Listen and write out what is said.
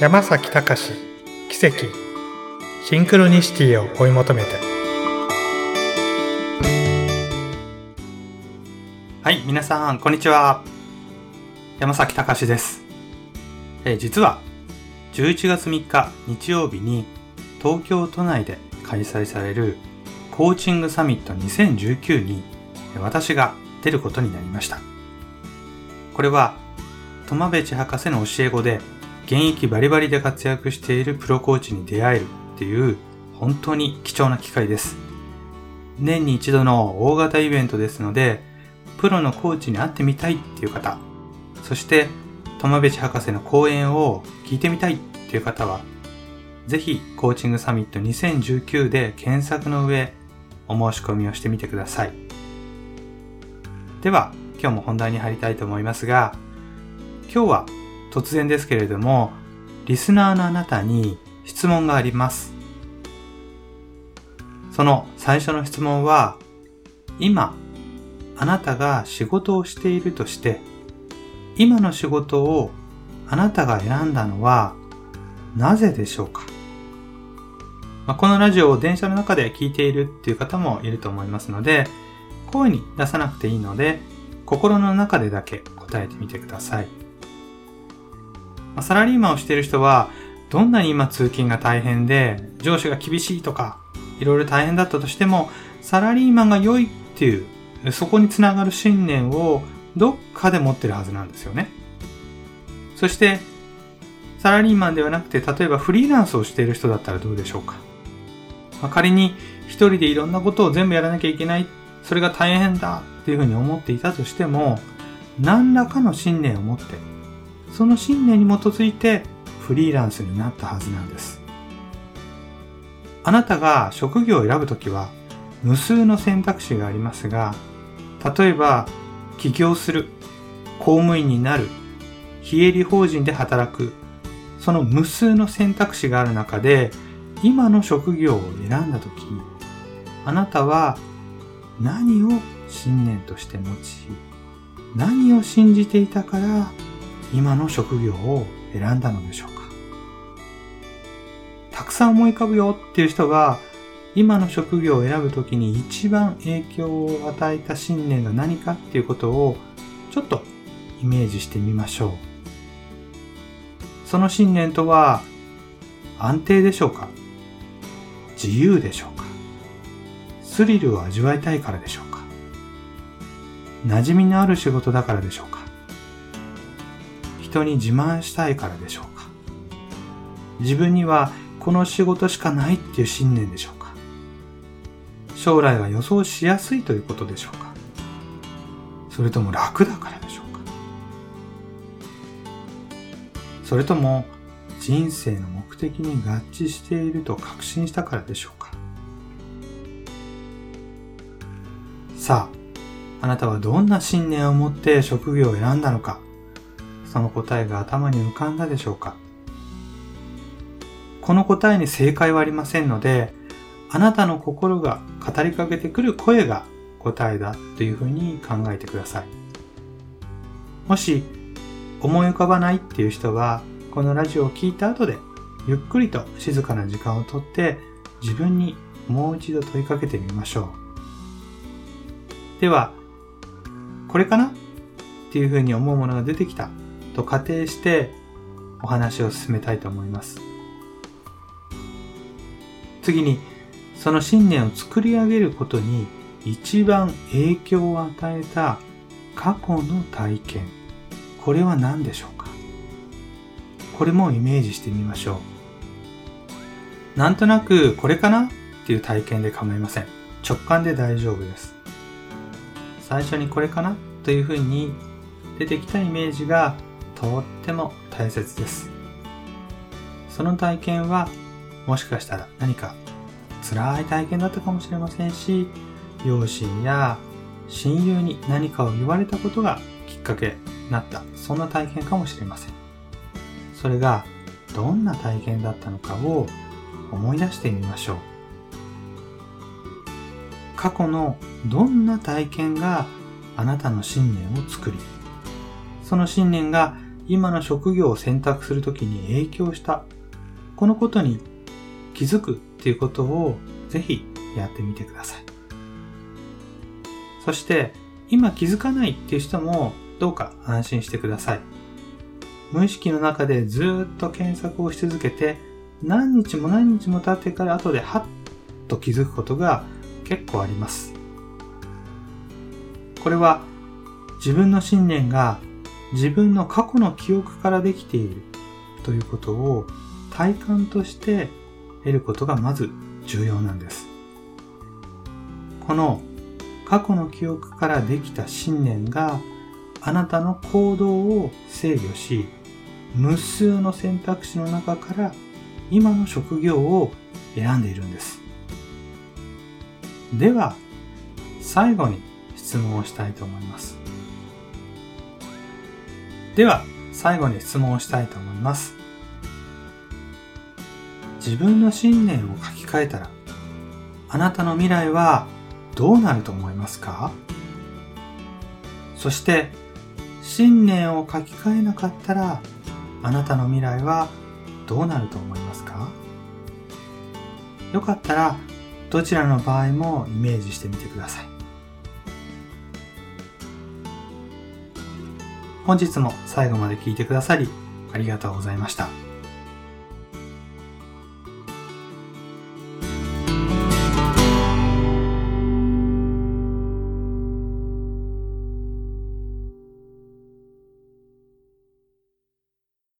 山崎隆奇跡シンクロニシティを追い求めて。はい皆さんこんにちは。山崎隆です、え、実は11月3日日曜日に東京都内で開催されるコーチングサミット2019に私が出ることになりました。これはトマベチ博士の教え子で現役バリバリで活躍しているプロコーチに出会えるっていう本当に貴重な機会です。年に一度の大型イベントですので、プロのコーチに会ってみたいっていう方、そして友部博士の講演を聞いてみたいっていう方は、ぜひコーチングサミット2019で検索の上、お申し込みをしてみてください。では、今日も本題に入りたいと思いますが、今日は突然ですけれども、リスナーのあなたに質問があります。その最初の質問は、今、あなたが仕事をしているとして、今の仕事をあなたが選んだのはなぜでしょうか、まあ、このラジオを電車の中で聞いているっていう方もいると思いますので、声に出さなくていいので、心の中でだけ答えてみてください。ま、サラリーマンをしている人は、どんなに今通勤が大変で、上司が厳しいとか、いろいろ大変だったとしても、サラリーマンが良いっていう、そこにつながる信念をどっかで持ってるはずなんですよね。そして、サラリーマンではなくて、例えばフリーランスをしている人だったらどうでしょうか。まあ、仮に一人でいろんなことを全部やらなきゃいけない、それが大変だっていうふうに思っていたとしても、何らかの信念を持ってその信念に基づいてフリーランスになったはずなんです。あなたが職業を選ぶときは無数の選択肢がありますが、例えば起業する、公務員になる、非営利法人で働く、その無数の選択肢がある中で今の職業を選んだとき、あなたは何を信念として持ち、何を信じていたから今の職業を選んだのでしょうか。たくさん思い浮かぶよっていう人が今の職業を選ぶときに一番影響を与えた信念が何かっていうことをちょっとイメージしてみましょう。その信念とは安定でしょうか？自由でしょうか？スリルを味わいたいからでしょうか？馴染みのある仕事だからでしょうか？人に自慢したいからでしょうか？自分にはこの仕事しかないっていう信念でしょうか？将来が予想しやすいということでしょうか？それとも楽だからでしょうか？それとも人生の目的に合致していると確信したからでしょうか？さあ、あなたはどんな信念を持って職業を選んだのか？その答えが頭に浮かんだでしょうか？この答えに正解はありませんので、あなたの心が語りかけてくる声が答えだというふうに考えてください。もし思い浮かばないっていう人は、このラジオを聴いた後でゆっくりと静かな時間をとって自分にもう一度問いかけてみましょう。では、これかな？っていうふうに思うものが出てきたと仮定してお話を進めたいと思います。次に、その信念を作り上げることに一番影響を与えた過去の体験。これは何でしょうか？これもイメージしてみましょう。なんとなくこれかな？っていう体験で構いません。直感で大丈夫です。最初にこれかな？というふうに出てきたイメージがとっても大切です。その体験はもしかしたら何か辛い体験だったかもしれませんし、両親や親友に何かを言われたことがきっかけになった、そんな体験かもしれません。それがどんな体験だったのかを思い出してみましょう。過去のどんな体験があなたの信念を作り、その信念が今の職業を選択するときに影響した。このことに気づくっていうことをぜひやってみてください。そして今気づかないっていう人もどうか安心してください。無意識の中でずっと検索をし続けて何日も何日も経ってから後でハッと気づくことが結構あります。これは自分の信念が自分の過去の記憶からできているということを体感として得ることがまず重要なんです。この過去の記憶からできた信念があなたの行動を制御し無数の選択肢の中から今の職業を選んでいるんです。では、最後に質問をしたいと思います。では、最後に質問をしたいと思います。自分の信念を書き換えたら、あなたの未来はどうなると思いますか？そして、信念を書き換えなかったら、あなたの未来はどうなると思いますか？よかったら、どちらの場合もイメージしてみてください。本日も最後まで聴いてくださりありがとうございました。